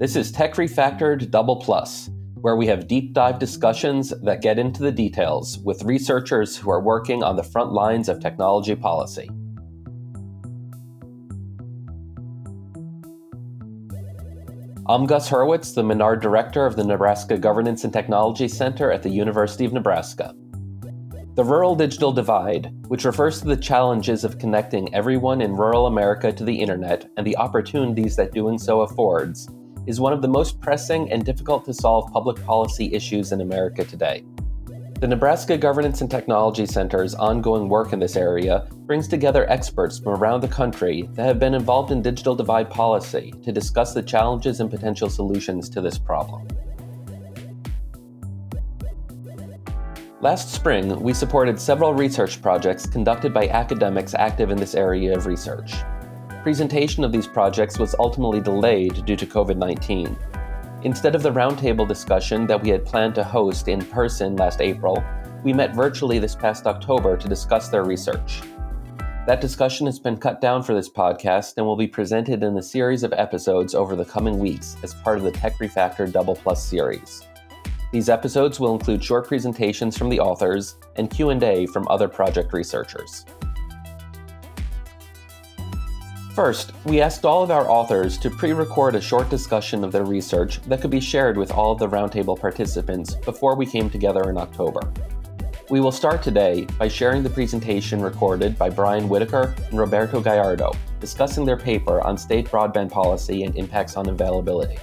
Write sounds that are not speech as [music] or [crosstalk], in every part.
This is Tech Refactored Double Plus, where we have deep dive discussions that get into the details with researchers who are working on the front lines of technology policy. I'm Gus Hurwitz, the Menard Director of the Nebraska Governance and Technology Center at the University of Nebraska. The Rural Digital Divide, which refers to the challenges of connecting everyone in rural America to the internet and the opportunities that doing so affords, is one of the most pressing and difficult to solve public policy issues in America today. The Nebraska Governance and Technology Center's ongoing work in this area brings together experts from around the country that have been involved in digital divide policy to discuss the challenges and potential solutions to this problem. Last spring, we supported several research projects conducted by academics active in this area of research. Presentation of these projects was ultimately delayed due to COVID 19. Instead of the roundtable discussion that we had planned to host in person last April, we met virtually this past October to discuss their research. That discussion has been cut down for this podcast and will be presented in a series of episodes over the coming weeks as part of the Tech Refactor Double Plus series. These episodes will include short presentations from the authors and Q&A from other project researchers. First, we asked all of our authors to pre-record a short discussion of their research that could be shared with all of the roundtable participants before we came together in October. We will start today by sharing the presentation recorded by Brian Whitacre and Roberto Gallardo discussing their paper on state broadband policy and impacts on availability.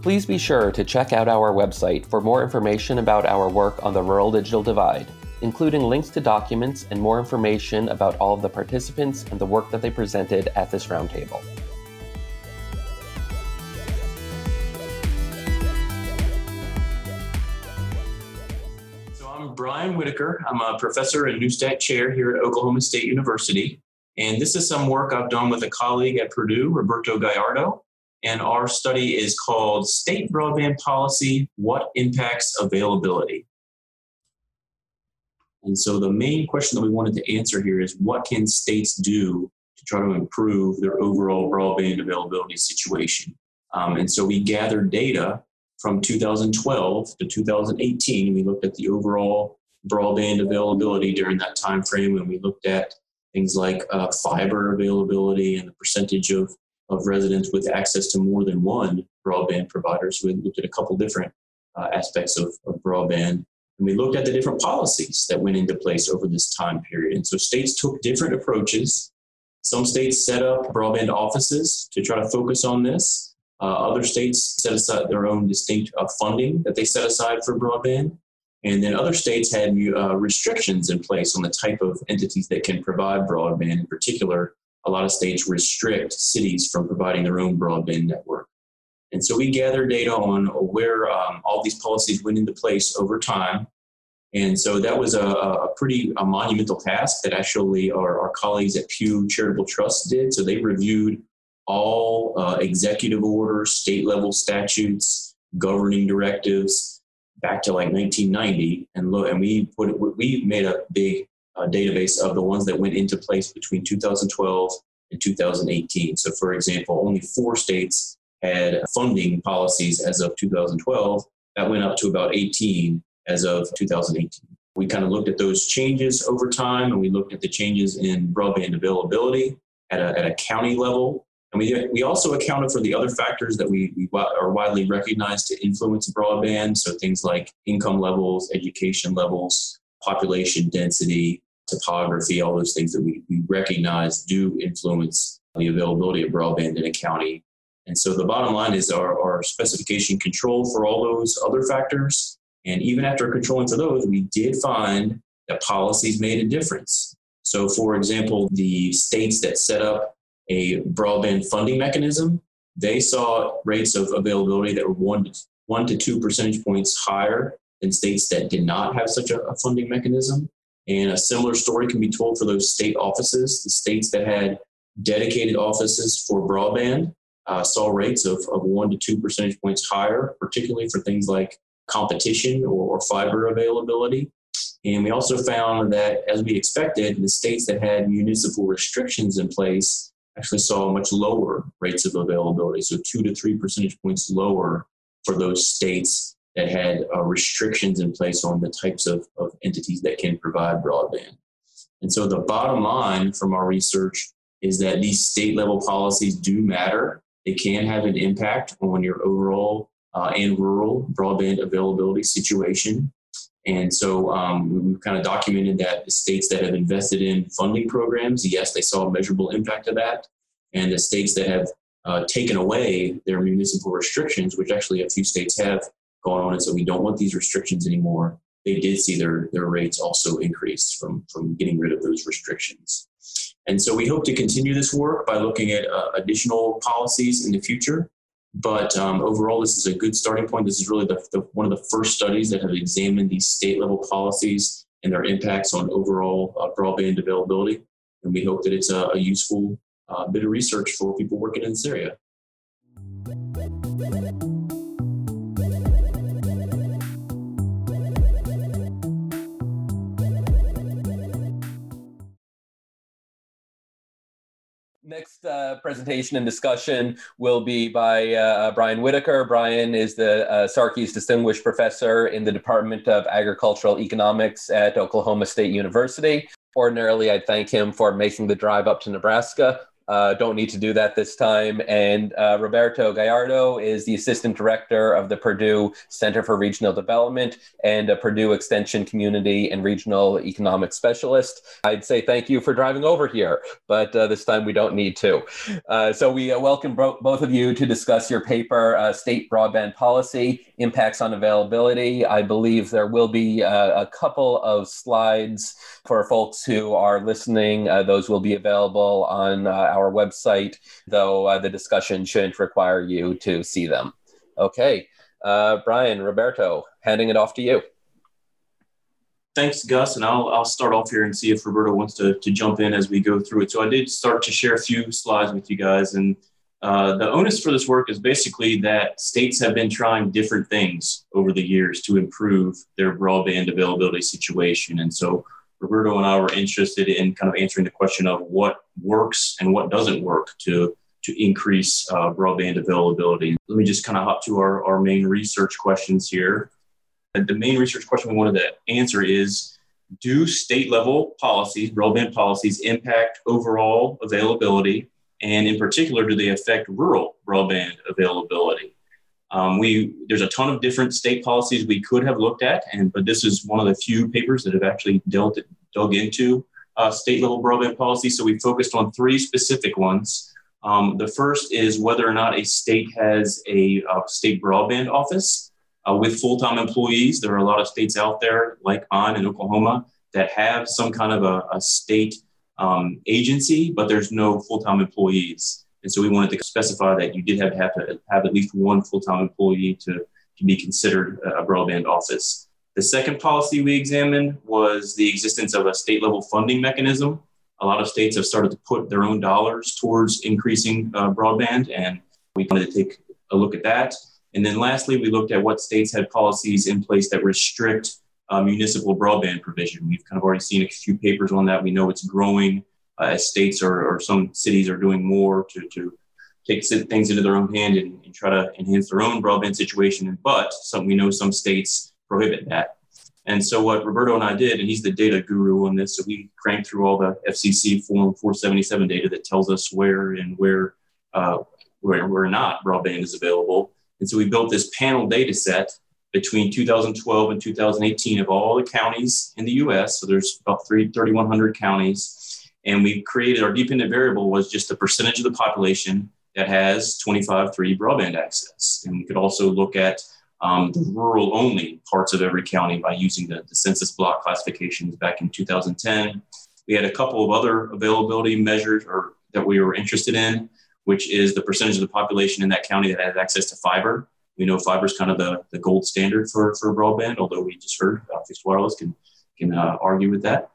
Please be sure to check out our website for more information about our work on the rural digital divide, including links to documents and more information about all of the participants and the work that they presented at this roundtable. So I'm Brian Whitacre. I'm a professor and Neustadt chair here at Oklahoma State University. And this is some work I've done with a colleague at Purdue, Roberto Gallardo and our study is called State Broadband Policy What Impacts Availability? And so the main question that we wanted to answer here is what can states do to try to improve their overall broadband availability situation? Um, and so we gathered data from 2012 to 2018. We looked at the overall broadband availability during that time frame, and we looked at things like uh, fiber availability and the percentage of of residents with access to more than one broadband provider. So we looked at a couple different uh, aspects of, of broadband. And we looked at the different policies that went into place over this time period. And so states took different approaches. Some states set up broadband offices to try to focus on this. Uh, other states set aside their own distinct uh, funding that they set aside for broadband. And then other states had uh, restrictions in place on the type of entities that can provide broadband, in particular, a lot of states restrict cities from providing their own broadband network. And so we gather data on where um, all these policies went into place over time. And so that was a, a pretty a monumental task that actually our, our, colleagues at Pew Charitable Trust did. So they reviewed all uh, executive orders, state level statutes, governing directives back to like 1990. And, lo- and we put we made a big uh, database of the ones that went into place between 2012 and 2018. So, for example, only four states had funding policies as of 2012. That went up to about 18 as of 2018. We kind of looked at those changes over time and we looked at the changes in broadband availability at a, at a county level. And we, we also accounted for the other factors that we, we are widely recognized to influence broadband. So things like income levels, education levels, population density, topography, all those things that we, we recognize do influence the availability of broadband in a county. And so the bottom line is our, our specification control for all those other factors. And even after controlling for those, we did find that policies made a difference. So, for example, the states that set up a broadband funding mechanism, they saw rates of availability that were one to, one to two percentage points higher than states that did not have such a, a funding mechanism. And a similar story can be told for those state offices. The states that had dedicated offices for broadband uh, saw rates of, of one to two percentage points higher, particularly for things like competition or, or fiber availability. And we also found that, as we expected, the states that had municipal restrictions in place actually saw much lower rates of availability, so two to three percentage points lower for those states that had uh, restrictions in place on the types of, of entities that can provide broadband. And so the bottom line from our research is that these state level policies do matter. They can have an impact on your overall uh, and rural broadband availability situation. And so um, we've kind of documented that the states that have invested in funding programs, yes, they saw a measurable impact of that. And the states that have uh, taken away their municipal restrictions, which actually a few states have gone on and said we don't want these restrictions anymore, they did see their, their rates also increase from, from getting rid of those restrictions. And so we hope to continue this work by looking at uh, additional policies in the future but um, overall, this is a good starting point. This is really the, the, one of the first studies that have examined these state level policies and their impacts on overall uh, broadband availability. And we hope that it's a, a useful uh, bit of research for people working in this area. Next uh, presentation and discussion will be by uh, Brian Whitacre. Brian is the uh, Sarkeys Distinguished Professor in the Department of Agricultural Economics at Oklahoma State University. Ordinarily, I'd thank him for making the drive up to Nebraska uh, don't need to do that this time. And uh, Roberto Gallardo is the assistant director of the Purdue Center for Regional Development and a Purdue Extension Community and Regional Economic Specialist. I'd say thank you for driving over here, but uh, this time we don't need to. Uh, so we uh, welcome bro- both of you to discuss your paper, uh, State Broadband Policy Impacts on Availability. I believe there will be a couple of slides for folks who are listening. those will be available on our website, though uh, the discussion shouldn't require you to see them. Okay, uh, Brian, Roberto, handing it off to you. Thanks, Gus, and I'll, I'll start off here and see if Roberto wants to, to jump in as we go through it. So I did start to share a few slides with you guys, and uh, the onus for this work is basically that states have been trying different things over the years to improve their broadband availability situation. And so Roberto and I were interested in kind of answering the question of what works and what doesn't work to to increase uh, broadband availability. Let me just kind of hop to our, our main research questions here. And the main research question we wanted to answer is Do state level policies, broadband policies, impact overall availability? And in particular, do they affect rural broadband availability? Um, we there's a ton of different state policies we could have looked at, and but this is one of the few papers that have actually dealt dug into uh, state level broadband policy. So we focused on three specific ones. Um, the first is whether or not a state has a, a state broadband office uh, with full time employees. There are a lot of states out there, like on in Oklahoma, that have some kind of a, a state um, agency, but there's no full time employees. And so we wanted to specify that you did have to have, to have at least one full time employee to, to be considered a broadband office. The second policy we examined was the existence of a state level funding mechanism. A lot of states have started to put their own dollars towards increasing uh, broadband, and we wanted to take a look at that. And then lastly, we looked at what states had policies in place that restrict uh, municipal broadband provision. We've kind of already seen a few papers on that. We know it's growing as states or, or some cities are doing more to, to take things into their own hand and, and, try to enhance their own broadband situation. But some, we know some states prohibit that. And so what Roberto and I did, and he's the data guru on this, so we cranked through all the FCC Form 477 data that tells us where and where uh, where, where not broadband is available. And so we built this panel data set between 2012 and 2018 of all the counties in the US. So there's about 3,100 counties and we created our dependent variable was just the percentage of the population that has 25.3 broadband access. And we could also look at um, the rural only parts of every county by using the, the census block classifications back in 2010. We had a couple of other availability measures or that we were interested in, which is the percentage of the population in that county that has access to fiber. We know fiber is kind of the, the gold standard for, for broadband, although we just heard uh, fixed wireless can can uh, argue with that.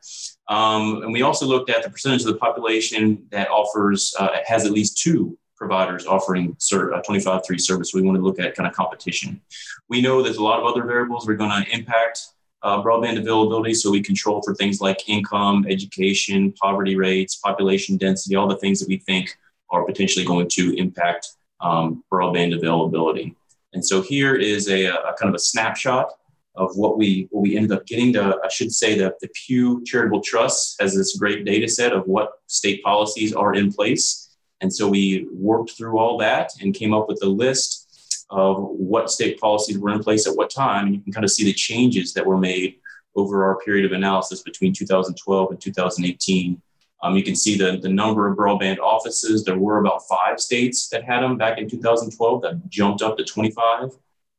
Um, and we also looked at the percentage of the population that offers uh, has at least two providers offering uh, 25-3 service. We want to look at kind of competition. We know there's a lot of other variables are going to impact uh, broadband availability. So we control for things like income, education, poverty rates, population density, all the things that we think are potentially going to impact um, broadband availability. And so here is a, a, kind of a snapshot of what we what we ended up getting. To, I should say that the Pew Charitable Trust has this great data set of what state policies are in place. And so we worked through all that and came up with a list of what state policies were in place at what time. And you can kind of see the changes that were made over our period of analysis between 2012 and 2018. Um, you can see the, the number of broadband offices. There were about five states that had them back in 2012 that jumped up to 25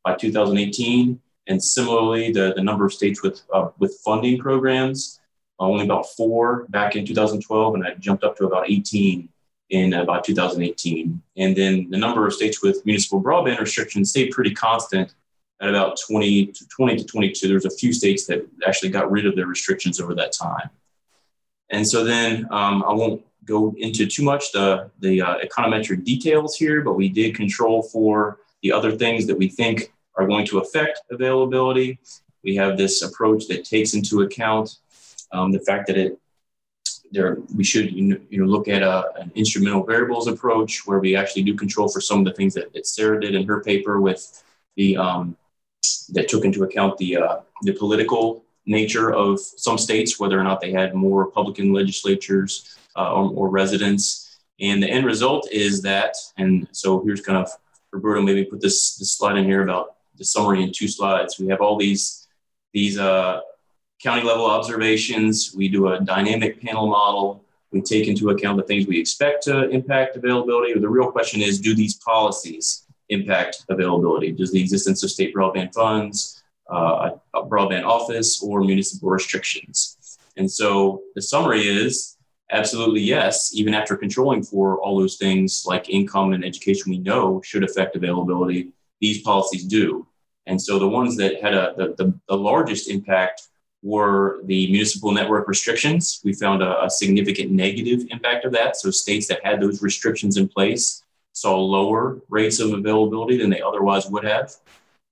by 2018. And similarly, the, the number of states with, uh, with funding programs, uh, only about four back in 2012, and that jumped up to about 18 in about 2018. And then the number of states with municipal broadband restrictions stayed pretty constant at about 20 to 20 to 22. There's a few states that actually got rid of their restrictions over that time. And so then um, I won't go into too much the, the uh, econometric details here, but we did control for the other things that we think are going to affect availability. We have this approach that takes into account um, the fact that it there we should you know, look at a, an instrumental variables approach where we actually do control for some of the things that, that Sarah did in her paper with the um, that took into account the uh, the political nature of some states, whether or not they had more Republican legislatures uh, or, or, residents. And the end result is that, and so here's kind of Roberto, maybe put this, this slide in here about the summary in two slides. We have all these, these uh, county level observations. We do a dynamic panel model. We take into account the things we expect to impact availability. The real question is, do these policies impact availability? Does the existence of state broadband funds, uh, a broadband office or municipal restrictions. And so the summary is absolutely yes, even after controlling for all those things like income and education we know should affect availability, these policies do. And so the ones that had a, the, the, the largest impact were the municipal network restrictions. We found a, a, significant negative impact of that. So states that had those restrictions in place saw lower rates of availability than they otherwise would have.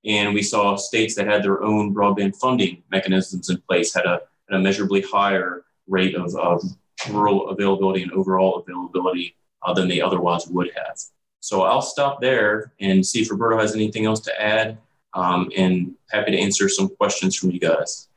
And we saw states that had their own broadband funding mechanisms in place had a, had a measurably higher rate of, of rural availability and overall availability uh, than they otherwise would have. So I'll stop there and see if Roberto has anything else to add um, and happy to answer some questions from you guys.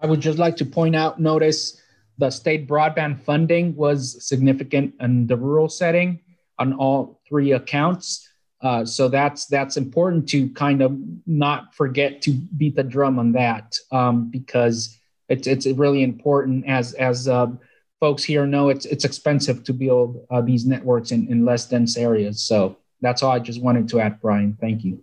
I would just like to point out, notice the state broadband funding was significant in the rural setting on all three accounts. Uh, so that's that's important to kind of not forget to beat the drum on that um, because it's it's really important as as uh, folks here know it's it's expensive to build uh, these networks in, in less dense areas. So that's all I just wanted to add, Brian. Thank you.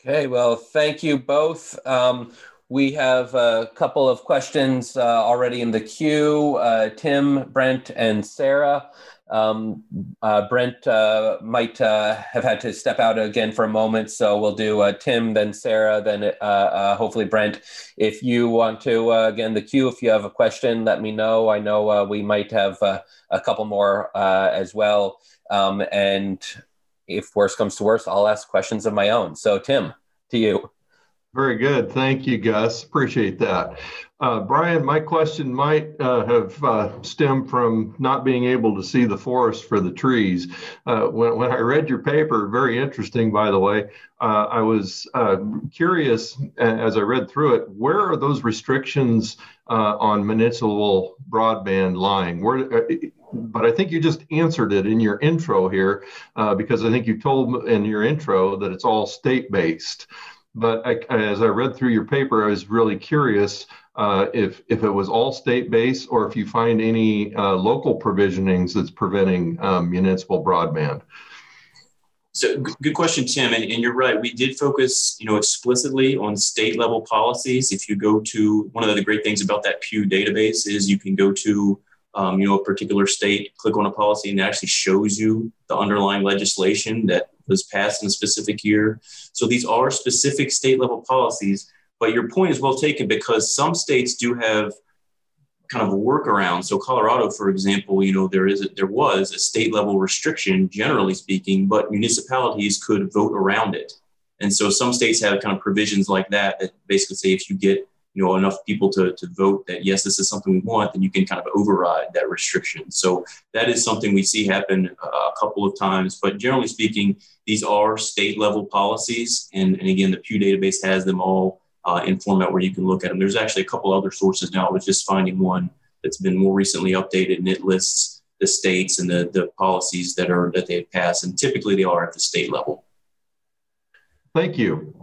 Okay, well, thank you both. Um, we have a couple of questions uh, already in the queue. Uh, Tim, Brent, and Sarah. Um, uh, Brent uh, might uh, have had to step out again for a moment, so we'll do uh, Tim, then Sarah, then uh, hopefully Brent. If you want to, again, the queue, if you have a question, let me know. I know we might have a couple more as well. Um, and if worse comes to worse, I'll ask questions of my own. So, Tim, to you. Very good. Thank you, Gus. Appreciate that. Uh, Brian, my question might uh, have uh, stemmed from not being able to see the forest for the trees. Uh, when, when I read your paper, very interesting, by the way, uh, I was uh, curious as I read through it, where are those restrictions on municipal broadband lying? Where, but I think you just answered it in your intro here, because I think you told in your intro that it's all state based. But I, as I read through your paper, I was really curious uh, if if it was all state based or if you find any uh, local provisionings that's preventing um, municipal broadband. So good question, Tim. And, and, you're right. We did focus, you know, explicitly on state level policies. If you go to one of the great things about that Pew database is you can go to, um, you know, a particular state, click on a policy, and it actually shows you the underlying legislation that was passed in a specific year. So these are specific state level policies. But your point is well taken because some states do have kind of a workaround. So Colorado, for example, you know there is a, there was a state level restriction, generally speaking, but municipalities could vote around it. And so some states have kind of provisions like that that basically say if you get you know enough people to, to vote that yes this is something we want then you can kind of override that restriction. So that is something we see happen a couple of times. But generally speaking these are state level policies and, and again the pew database has them all uh, in format where you can look at them there's actually a couple other sources now. I was just finding one that's been more recently updated and it lists the states and the, the policies that are that they have passed and typically they are at the state level. Thank you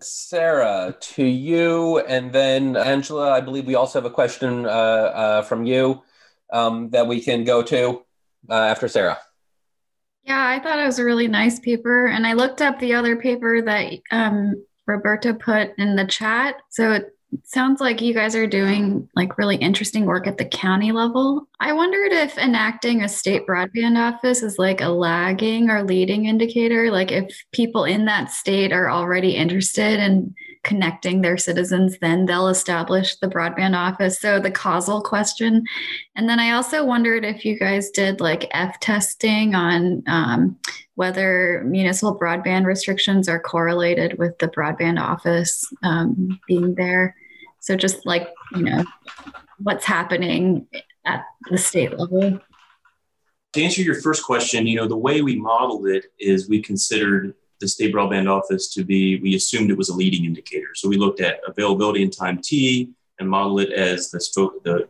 Sarah, to you, and then Angela. I believe we also have a question uh, uh, from you um, that we can go to uh, after Sarah. Yeah, I thought it was a really nice paper, and I looked up the other paper that um, Roberto put in the chat. So it sounds like you guys are doing like really interesting work at the county level. I wondered if enacting a state broadband office is like a lagging or leading indicator, like if people in that state are already interested in connecting their citizens, then they'll establish the broadband office. So the causal question. And then I also wondered if you guys did like F testing on um, whether municipal broadband restrictions are correlated with the broadband office um, being there. So just like, you know, what's happening at the state level. To answer your first question, you know, the way we modeled it is we considered the state broadband office to be, we assumed it was a leading indicator. So we looked at availability in time T and modeled it as the, the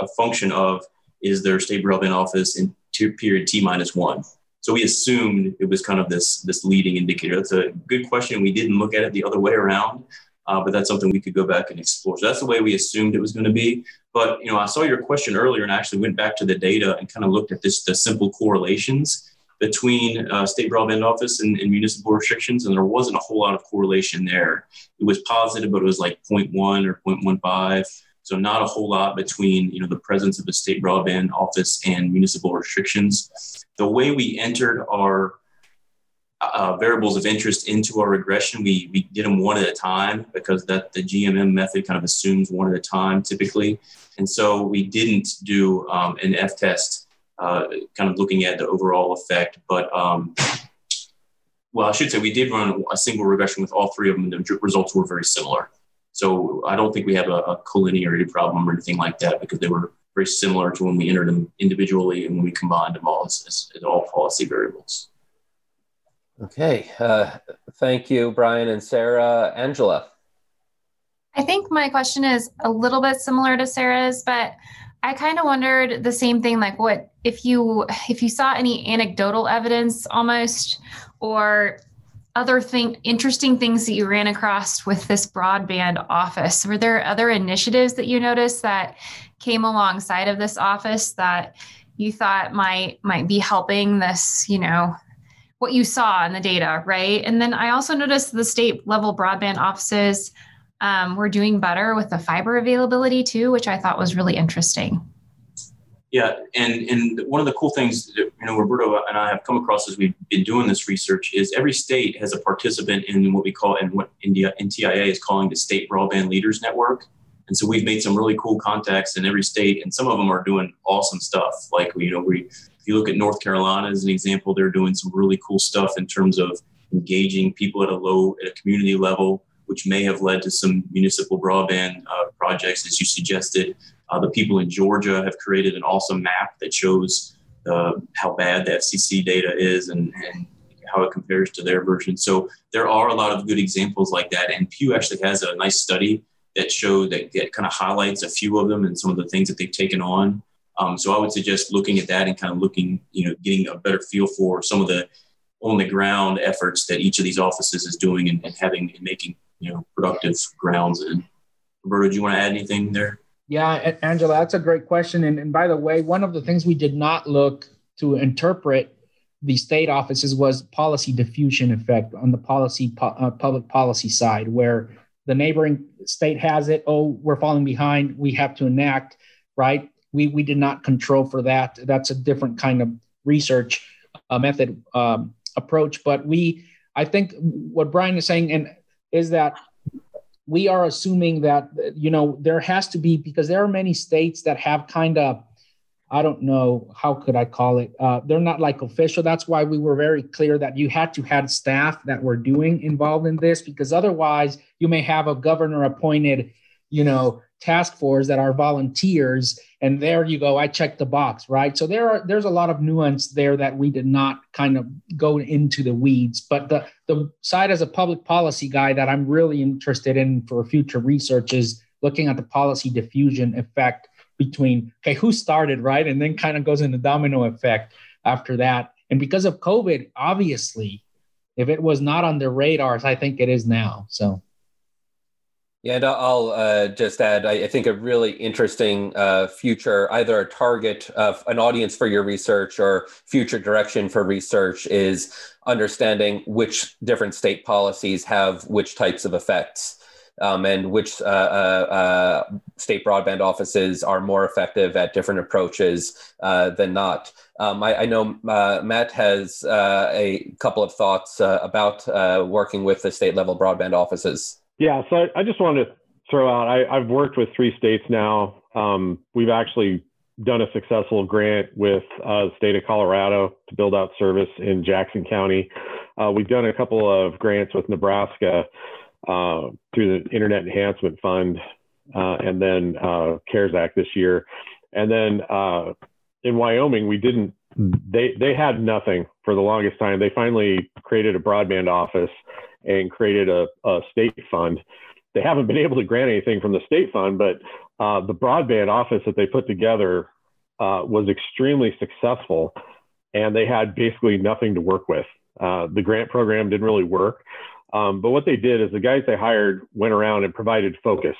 a function of is there state broadband office in period T minus one. So we assumed it was kind of this this leading indicator. That's a good question. We didn't look at it the other way around, uh, but that's something we could go back and explore. So that's the way we assumed it was going to be. But you know, I saw your question earlier, and I actually went back to the data and kind of looked at this the simple correlations between uh, state broadband office and, and, municipal restrictions, and there wasn't a whole lot of correlation there. It was positive, but it was like 0.1 or 0.15. So not a whole lot between you know the presence of the state broadband office and municipal restrictions. The way we entered our uh, variables of interest into our regression, we, we did them one at a time because that the GMM method kind of assumes one at a time typically. And so we didn't do um, an F test uh, kind of looking at the overall effect. But um, well, I should say we did run a single regression with all three of them, and the results were very similar. So I don't think we have a, a collinearity problem or anything like that because they were very similar to when we entered them individually and when we combined them all as, as, as all policy variables. Okay. Uh, thank you, Brian and Sarah. Angela. I think my question is a little bit similar to Sarah's, but I kind of wondered the same thing like what if you if you saw any anecdotal evidence almost or other thing interesting things that you ran across with this broadband office were there other initiatives that you noticed that came alongside of this office that you thought might might be helping this you know what you saw in the data right and then i also noticed the state level broadband offices um, were doing better with the fiber availability too which i thought was really interesting yeah, and and one of the cool things that, you know Roberto and I have come across as we've been doing this research is every state has a participant in what we call and what India NTIA is calling the State Broadband Leaders Network. And so we've made some really cool contacts in every state, and some of them are doing awesome stuff. Like you know, we if you look at North Carolina as an example, they're doing some really cool stuff in terms of engaging people at a low at a community level, which may have led to some municipal broadband uh, projects, as you suggested. Uh, the people in Georgia have created an awesome map that shows uh, how bad the FCC data is and, and how it compares to their version. So there are a lot of good examples like that. And Pew actually has a nice study that showed that, that kind of highlights a few of them and some of the things that they've taken on. Um, so I would suggest looking at that and kind of looking, you know, getting a better feel for some of the on the ground efforts that each of these offices is doing and, and having and making, you know, productive grounds. And Roberto, do you want to add anything there? Yeah, Angela, that's a great question. And, and by the way, one of the things we did not look to interpret the state offices was policy diffusion effect on the policy uh, public policy side, where the neighboring state has it. Oh, we're falling behind. We have to enact. Right? We we did not control for that. That's a different kind of research uh, method um, approach. But we, I think, what Brian is saying, and is that we are assuming that you know there has to be because there are many states that have kind of I don't know how could I call it. Uh, they're not like official. That's why we were very clear that you had to have staff that were doing involved in this, because otherwise you may have a governor appointed, you know, task force that are volunteers, and there you go. I checked the box, right? So there are there's a lot of nuance there that we did not kind of go into the weeds. But the the side as a public policy guy that I'm really interested in for future research is looking at the policy diffusion effect between okay who started right and then kind of goes into the domino effect after that and because of covid obviously if it was not on their radars i think it is now so yeah, and I'll uh, just add, I, I, think a really interesting uh, future, either a target of an audience for your research or future direction for research is understanding which different state policies have which types of effects um, and which uh, uh, uh, state broadband offices are more effective at different approaches uh, than not. Um, I, I, know uh, Matt has uh, a couple of thoughts about working with the state level broadband offices. Yeah, so I, I just wanted to throw out I, have worked with three states now. Um, we've actually done a successful grant with uh, the state of Colorado to build out service in Jackson County. Uh, we've done a couple of grants with Nebraska uh, through the Internet Enhancement Fund uh, and then uh, CARES Act this year. And then uh, in Wyoming, we didn't, they, they had nothing for the longest time. They finally created a broadband office and created a, a state fund. They haven't been able to grant anything from the state fund, but uh, the broadband office that they put together uh, was extremely successful and they had basically nothing to work with. the grant program didn't really work. Um, but what they did is the guys they hired went around and provided focus.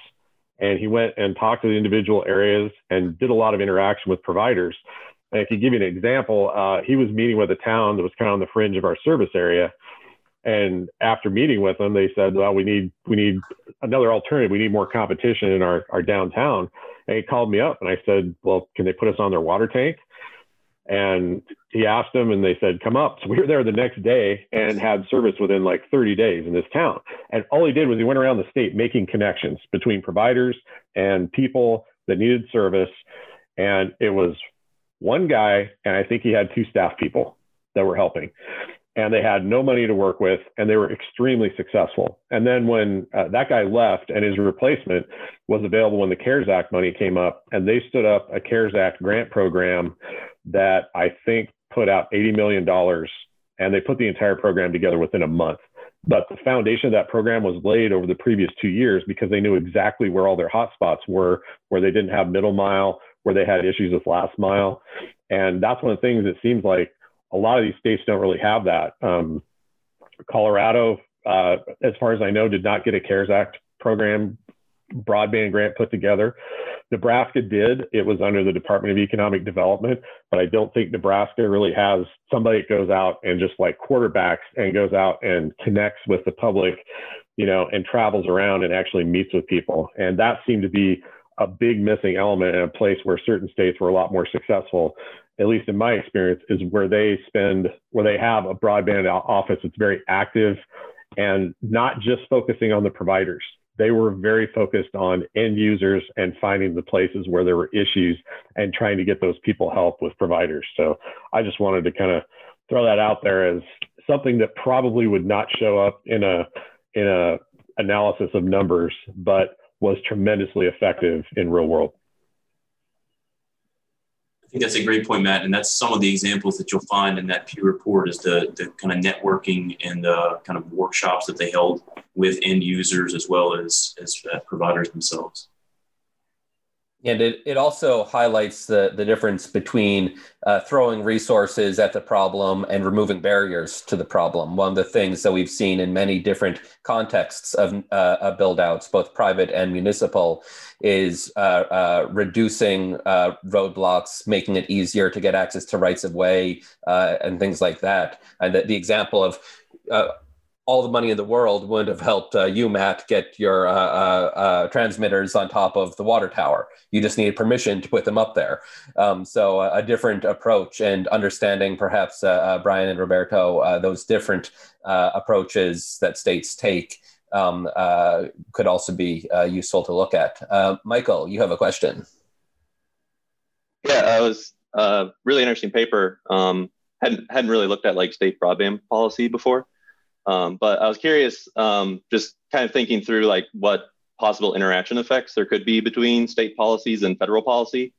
And he went and talked to the individual areas and did a lot of interaction with providers. And if you give you an example, uh, he was meeting with a town that was kind of on the fringe of our service area. And after meeting with them, they said, "Well, we need we need another alternative. We need more competition in our our downtown." And he called me up, and I said, "Well, can they put us on their water tank?" And he asked them and they said, come up. So we were there the next day and had service within like 30 days in this town. And all he did was he went around the state making connections between providers and people that needed service. And it was one guy, and I think he had two staff people that were helping. And they had no money to work with, and they were extremely successful. And then when uh, that guy left and his replacement was available when the CARES Act money came up, and they stood up a CARES Act grant program that I think put out $80 million and they put the entire program together within a month. But the foundation of that program was laid over the previous two years because they knew exactly where all their hotspots were, where they didn't have middle mile, where they had issues with last mile. And that's one of the things it seems like a lot of these states don't really have that. Um, Colorado, uh, as far as I know, did not get a CARES Act program broadband grant put together. Nebraska did. It was under the Department of Economic Development, but I don't think Nebraska really has somebody that goes out and just like quarterbacks and goes out and connects with the public, you know, and travels around and actually meets with people. And that seemed to be a big missing element in a place where certain states were a lot more successful, at least in my experience, is where they spend, where they have a broadband office that's very active and not just focusing on the providers they were very focused on end users and finding the places where there were issues and trying to get those people help with providers. So I just wanted to kind of throw that out there as something that probably would not show up in a in a analysis of numbers, but was tremendously effective in real world think that's a great point, Matt. And that's some of the examples that you'll find in that Pew report is the, the kind of networking and the kind of workshops that they held with end users as well as, as uh, providers themselves. And it, it also highlights the, the difference between uh, throwing resources at the problem and removing barriers to the problem. One of the things that we've seen in many different contexts of uh, build outs, both private and municipal, is uh, uh reducing uh, roadblocks, making it easier to get access to rights of way uh, and things like that. And the, the example of all the money in the world wouldn't have helped uh, you, Matt, get your uh, uh, uh, transmitters on top of the water tower. You just needed permission to put them up there. Um, so uh, a different approach and understanding, perhaps, uh, Brian and Roberto, those different approaches that states take um, could also be useful to look at. Michael, you have a question. Yeah, I was Uh, really interesting paper. Um, hadn't hadn't really looked at like state broadband policy before, um, but I was curious, um, just kind of thinking through like what possible interaction effects there could be between state policies and federal policy.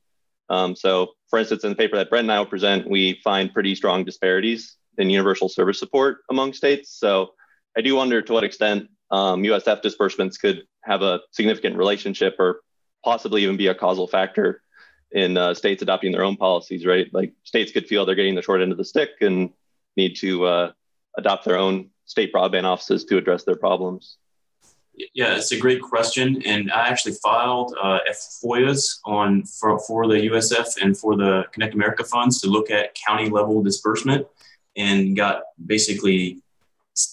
Um, so, for instance, in the paper that Brent and I will present, we find pretty strong disparities in universal service support among states. So, I do wonder to what extent um, USF disbursements could have a significant relationship or possibly even be a causal factor in uh, states adopting their own policies, right? Like states could feel they're getting the short end of the stick and need to uh, adopt their own state broadband offices to address their problems. Yeah, it's a great question, and I actually filed uh, FOIAs on for, for the USF and for the Connect America funds to look at county level disbursement, and got basically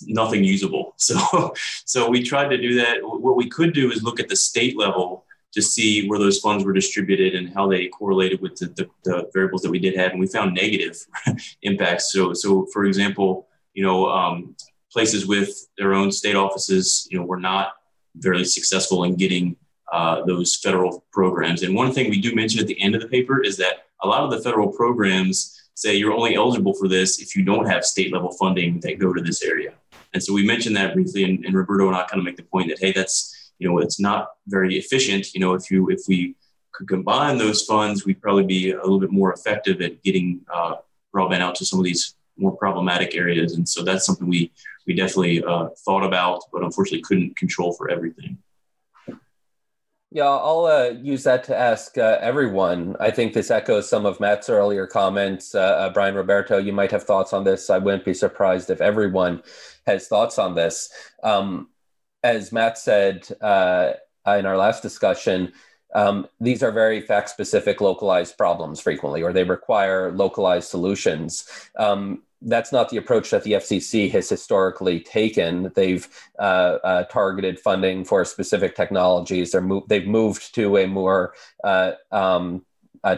nothing usable. [laughs] So, so we tried to do that. What we could do is look at the state level to see where those funds were distributed and how they correlated with the, the, the variables that we did have, and we found negative [laughs] impacts. So, so for example, you know, um, places with their own state offices, you know, were not very successful in getting uh, those federal programs. And one thing we do mention at the end of the paper is that a lot of the federal programs say you're only eligible for this if you don't have state level funding that go to this area. And so we mentioned that briefly, and, and Roberto and I kind of make the point that hey, that's you know it's not very efficient. You know, if you if we could combine those funds, we'd probably be a little bit more effective at getting uh, broadband out to some of these more problematic areas. And so that's something we we definitely uh, thought about, but unfortunately couldn't control for everything. Yeah, I'll uh, use that to ask uh, everyone. I think this echoes some of Matt's earlier comments. Uh, uh Brian Roberto, you might have thoughts on this. I wouldn't be surprised if everyone has thoughts on this. Um, as Matt said uh, in our last discussion, um, these are very fact specific, localized problems frequently, or they require localized solutions. Um, that's not the approach that the FCC has historically taken. They've uh, uh, targeted funding for specific technologies. They're mo- they've moved to a more uh, um,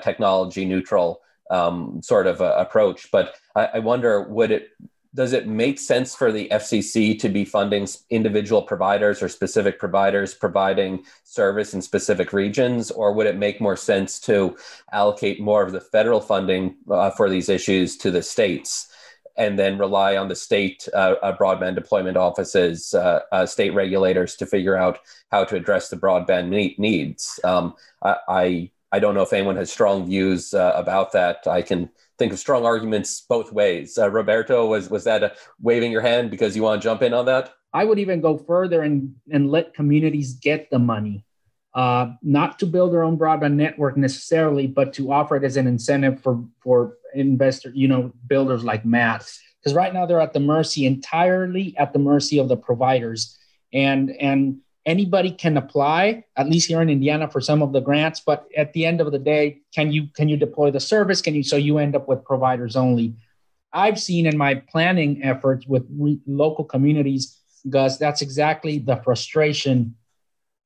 technology neutral um, sort of approach. But I, I wonder, would it does it make sense for the FCC to be funding individual providers or specific providers providing service in specific regions, or would it make more sense to allocate more of the federal funding uh, for these issues to the states? and then rely on the state uh, uh, broadband deployment offices, uh, uh, state regulators to figure out how to address the broadband needs. Um, I, I, I don't know if anyone has strong views uh, about that. I can think of strong arguments both ways. Uh, Roberto, was was that a waving your hand because you want to jump in on that? I would even go further and and let communities get the money. Uh, not to build their own broadband network necessarily, but to offer it as an incentive for for investor, you know, builders like Matt. Because right now they're at the mercy, entirely at the mercy of the providers, and and anybody can apply, at least here in Indiana, for some of the grants. But at the end of the day, can you can you deploy the service? Can you so you end up with providers only? I've seen in my planning efforts with re- local communities, Gus, that's exactly the frustration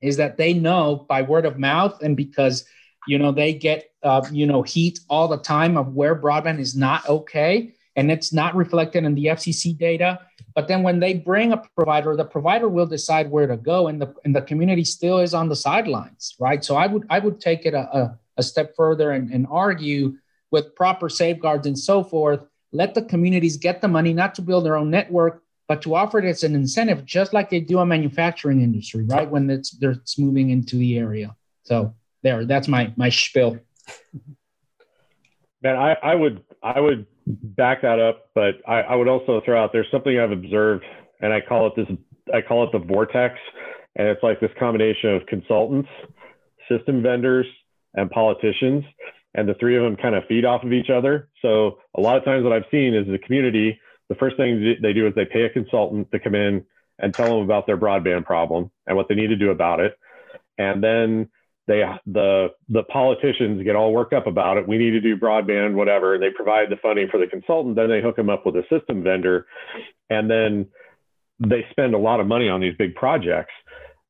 is that they know by word of mouth and because you know they get uh, you know heat all the time of where broadband is not okay and it's not reflected in the fcc data but then when they bring a provider the provider will decide where to go and the and the community still is on the sidelines right so i would i would take it a, a, a step further and, and argue with proper safeguards and so forth let the communities get the money not to build their own network but to offer it as an incentive, just like they do a manufacturing industry, right? When it's it's moving into the area. So there, that's my my spiel. Man, I, I would I would back that up, but I, I would also throw out there's something I've observed, and I call it this I call it the vortex, and it's like this combination of consultants, system vendors, and politicians, and the three of them kind of feed off of each other. So a lot of times, what I've seen is the community the first thing they do is they pay a consultant to come in and tell them about their broadband problem and what they need to do about it. And then they the the politicians get all worked up about it. We need to do broadband, whatever. And they provide the funding for the consultant. Then they hook them up with a system vendor, and then they spend a lot of money on these big projects.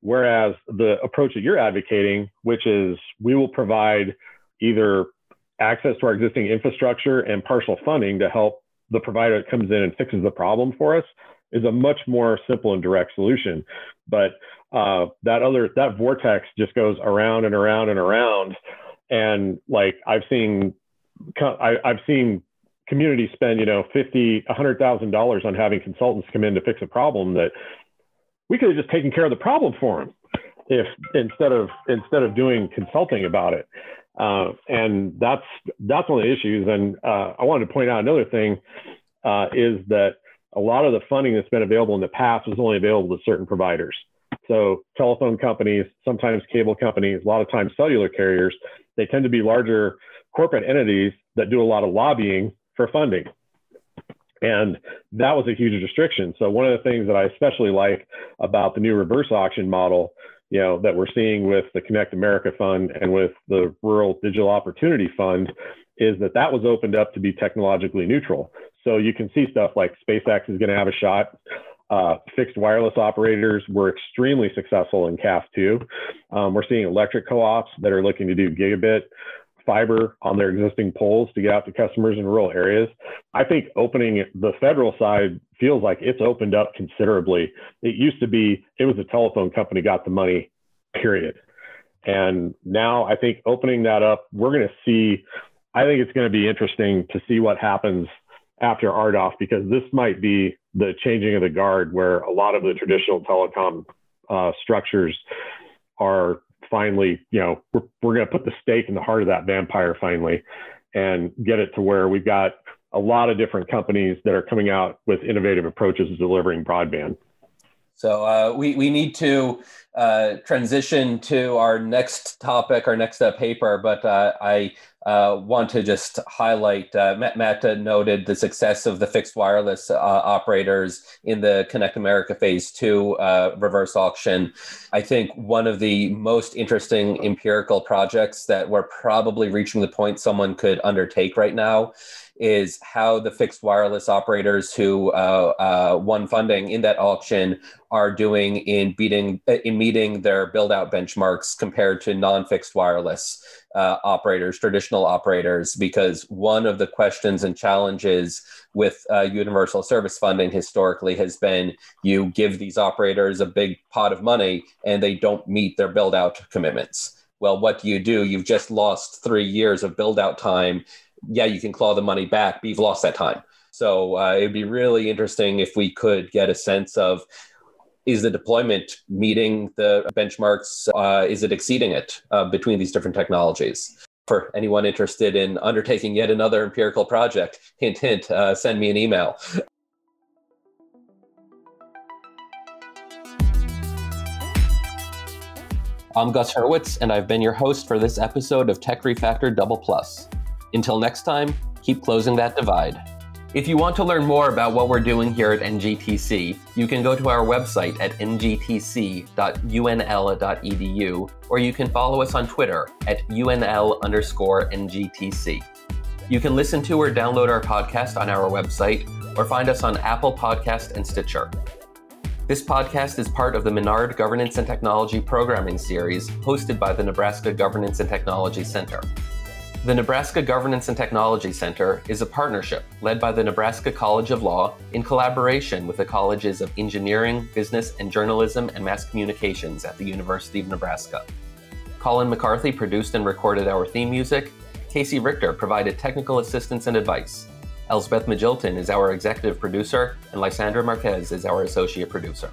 Whereas the approach that you're advocating, which is we will provide either access to our existing infrastructure and partial funding to help the provider that comes in and fixes the problem for us is a much more simple and direct solution. But uh, that other that vortex just goes around and around and around, and like I've seen I, I've seen communities spend, you know, fifty, a hundred thousand dollars on having consultants come in to fix a problem that we could have just taken care of the problem for them if instead of instead of doing consulting about it. Uh, and that's that's one of the issues. And uh, I wanted to point out another thing uh, is that a lot of the funding that's been available in the past was only available to certain providers. So telephone companies, sometimes cable companies, a lot of times cellular carriers, they tend to be larger corporate entities that do a lot of lobbying for funding. And that was a huge restriction. So one of the things that I especially like about the new reverse auction model, you know, that we're seeing with the Connect America Fund and with the Rural Digital Opportunity Fund is that that was opened up to be technologically neutral. So you can see stuff like SpaceX is going to have a shot. Uh, fixed wireless operators were extremely successful in CAF 2. Um, we're seeing electric co-ops that are looking to do gigabit fiber on their existing poles to get out to customers in rural areas. I think opening the federal side feels like it's opened up considerably. It used to be it was a telephone company got the money, period. And now I think opening that up, we're going to see. I think it's going to be interesting to see what happens after RDOF because this might be the changing of the guard where a lot of the traditional telecom uh, structures are finally, you know, we're, we're going to put the stake in the heart of that vampire finally and get it to where we've got a lot of different companies that are coming out with innovative approaches to delivering broadband. So uh, we, we need to uh, transition to our next topic, our next uh, paper, but uh, I uh, want to just highlight uh, Matt, Matt noted the success of the fixed wireless operators in the Connect America Phase 2 uh, reverse auction. I think one of the most interesting empirical projects that we're probably reaching the point someone could undertake right now is how the fixed wireless operators who uh, uh, won funding in that auction are doing in beating in meeting their build out benchmarks compared to non-fixed wireless uh, operators, traditional operators, because one of the questions and challenges with uh, universal service funding historically has been you give these operators a big pot of money and they don't meet their build out commitments. Well, what do you do? You've just lost three years of build out time yeah, you can claw the money back, but you've lost that time. So uh, it'd be really interesting if we could get a sense of is the deployment meeting the benchmarks? Uh, is it exceeding it uh, between these different technologies? For anyone interested in undertaking yet another empirical project, hint, hint, uh, send me an email. I'm Gus Hurwitz, and I've been your host for this episode of Tech Refactor Double Plus. Until next time, keep closing that divide. If you want to learn more about what we're doing here at NGTC, you can go to our website at ngtc.unl.edu, or you can follow us on Twitter at unl underscore ngtc. You can listen to or download our podcast on our website, or find us on Apple Podcast and Stitcher. This podcast is part of the Menard Governance and Technology Programming Series hosted by the Nebraska Governance and Technology Center. The Nebraska Governance and Technology Center is a partnership led by the Nebraska College of Law in collaboration with the colleges of Engineering, Business and Journalism and Mass Communications at the University of Nebraska. Colin McCarthy produced and recorded our theme music. Casey Richter provided technical assistance and advice. Elsbeth Magilton is our executive producer, and Lysandra Marquez is our associate producer.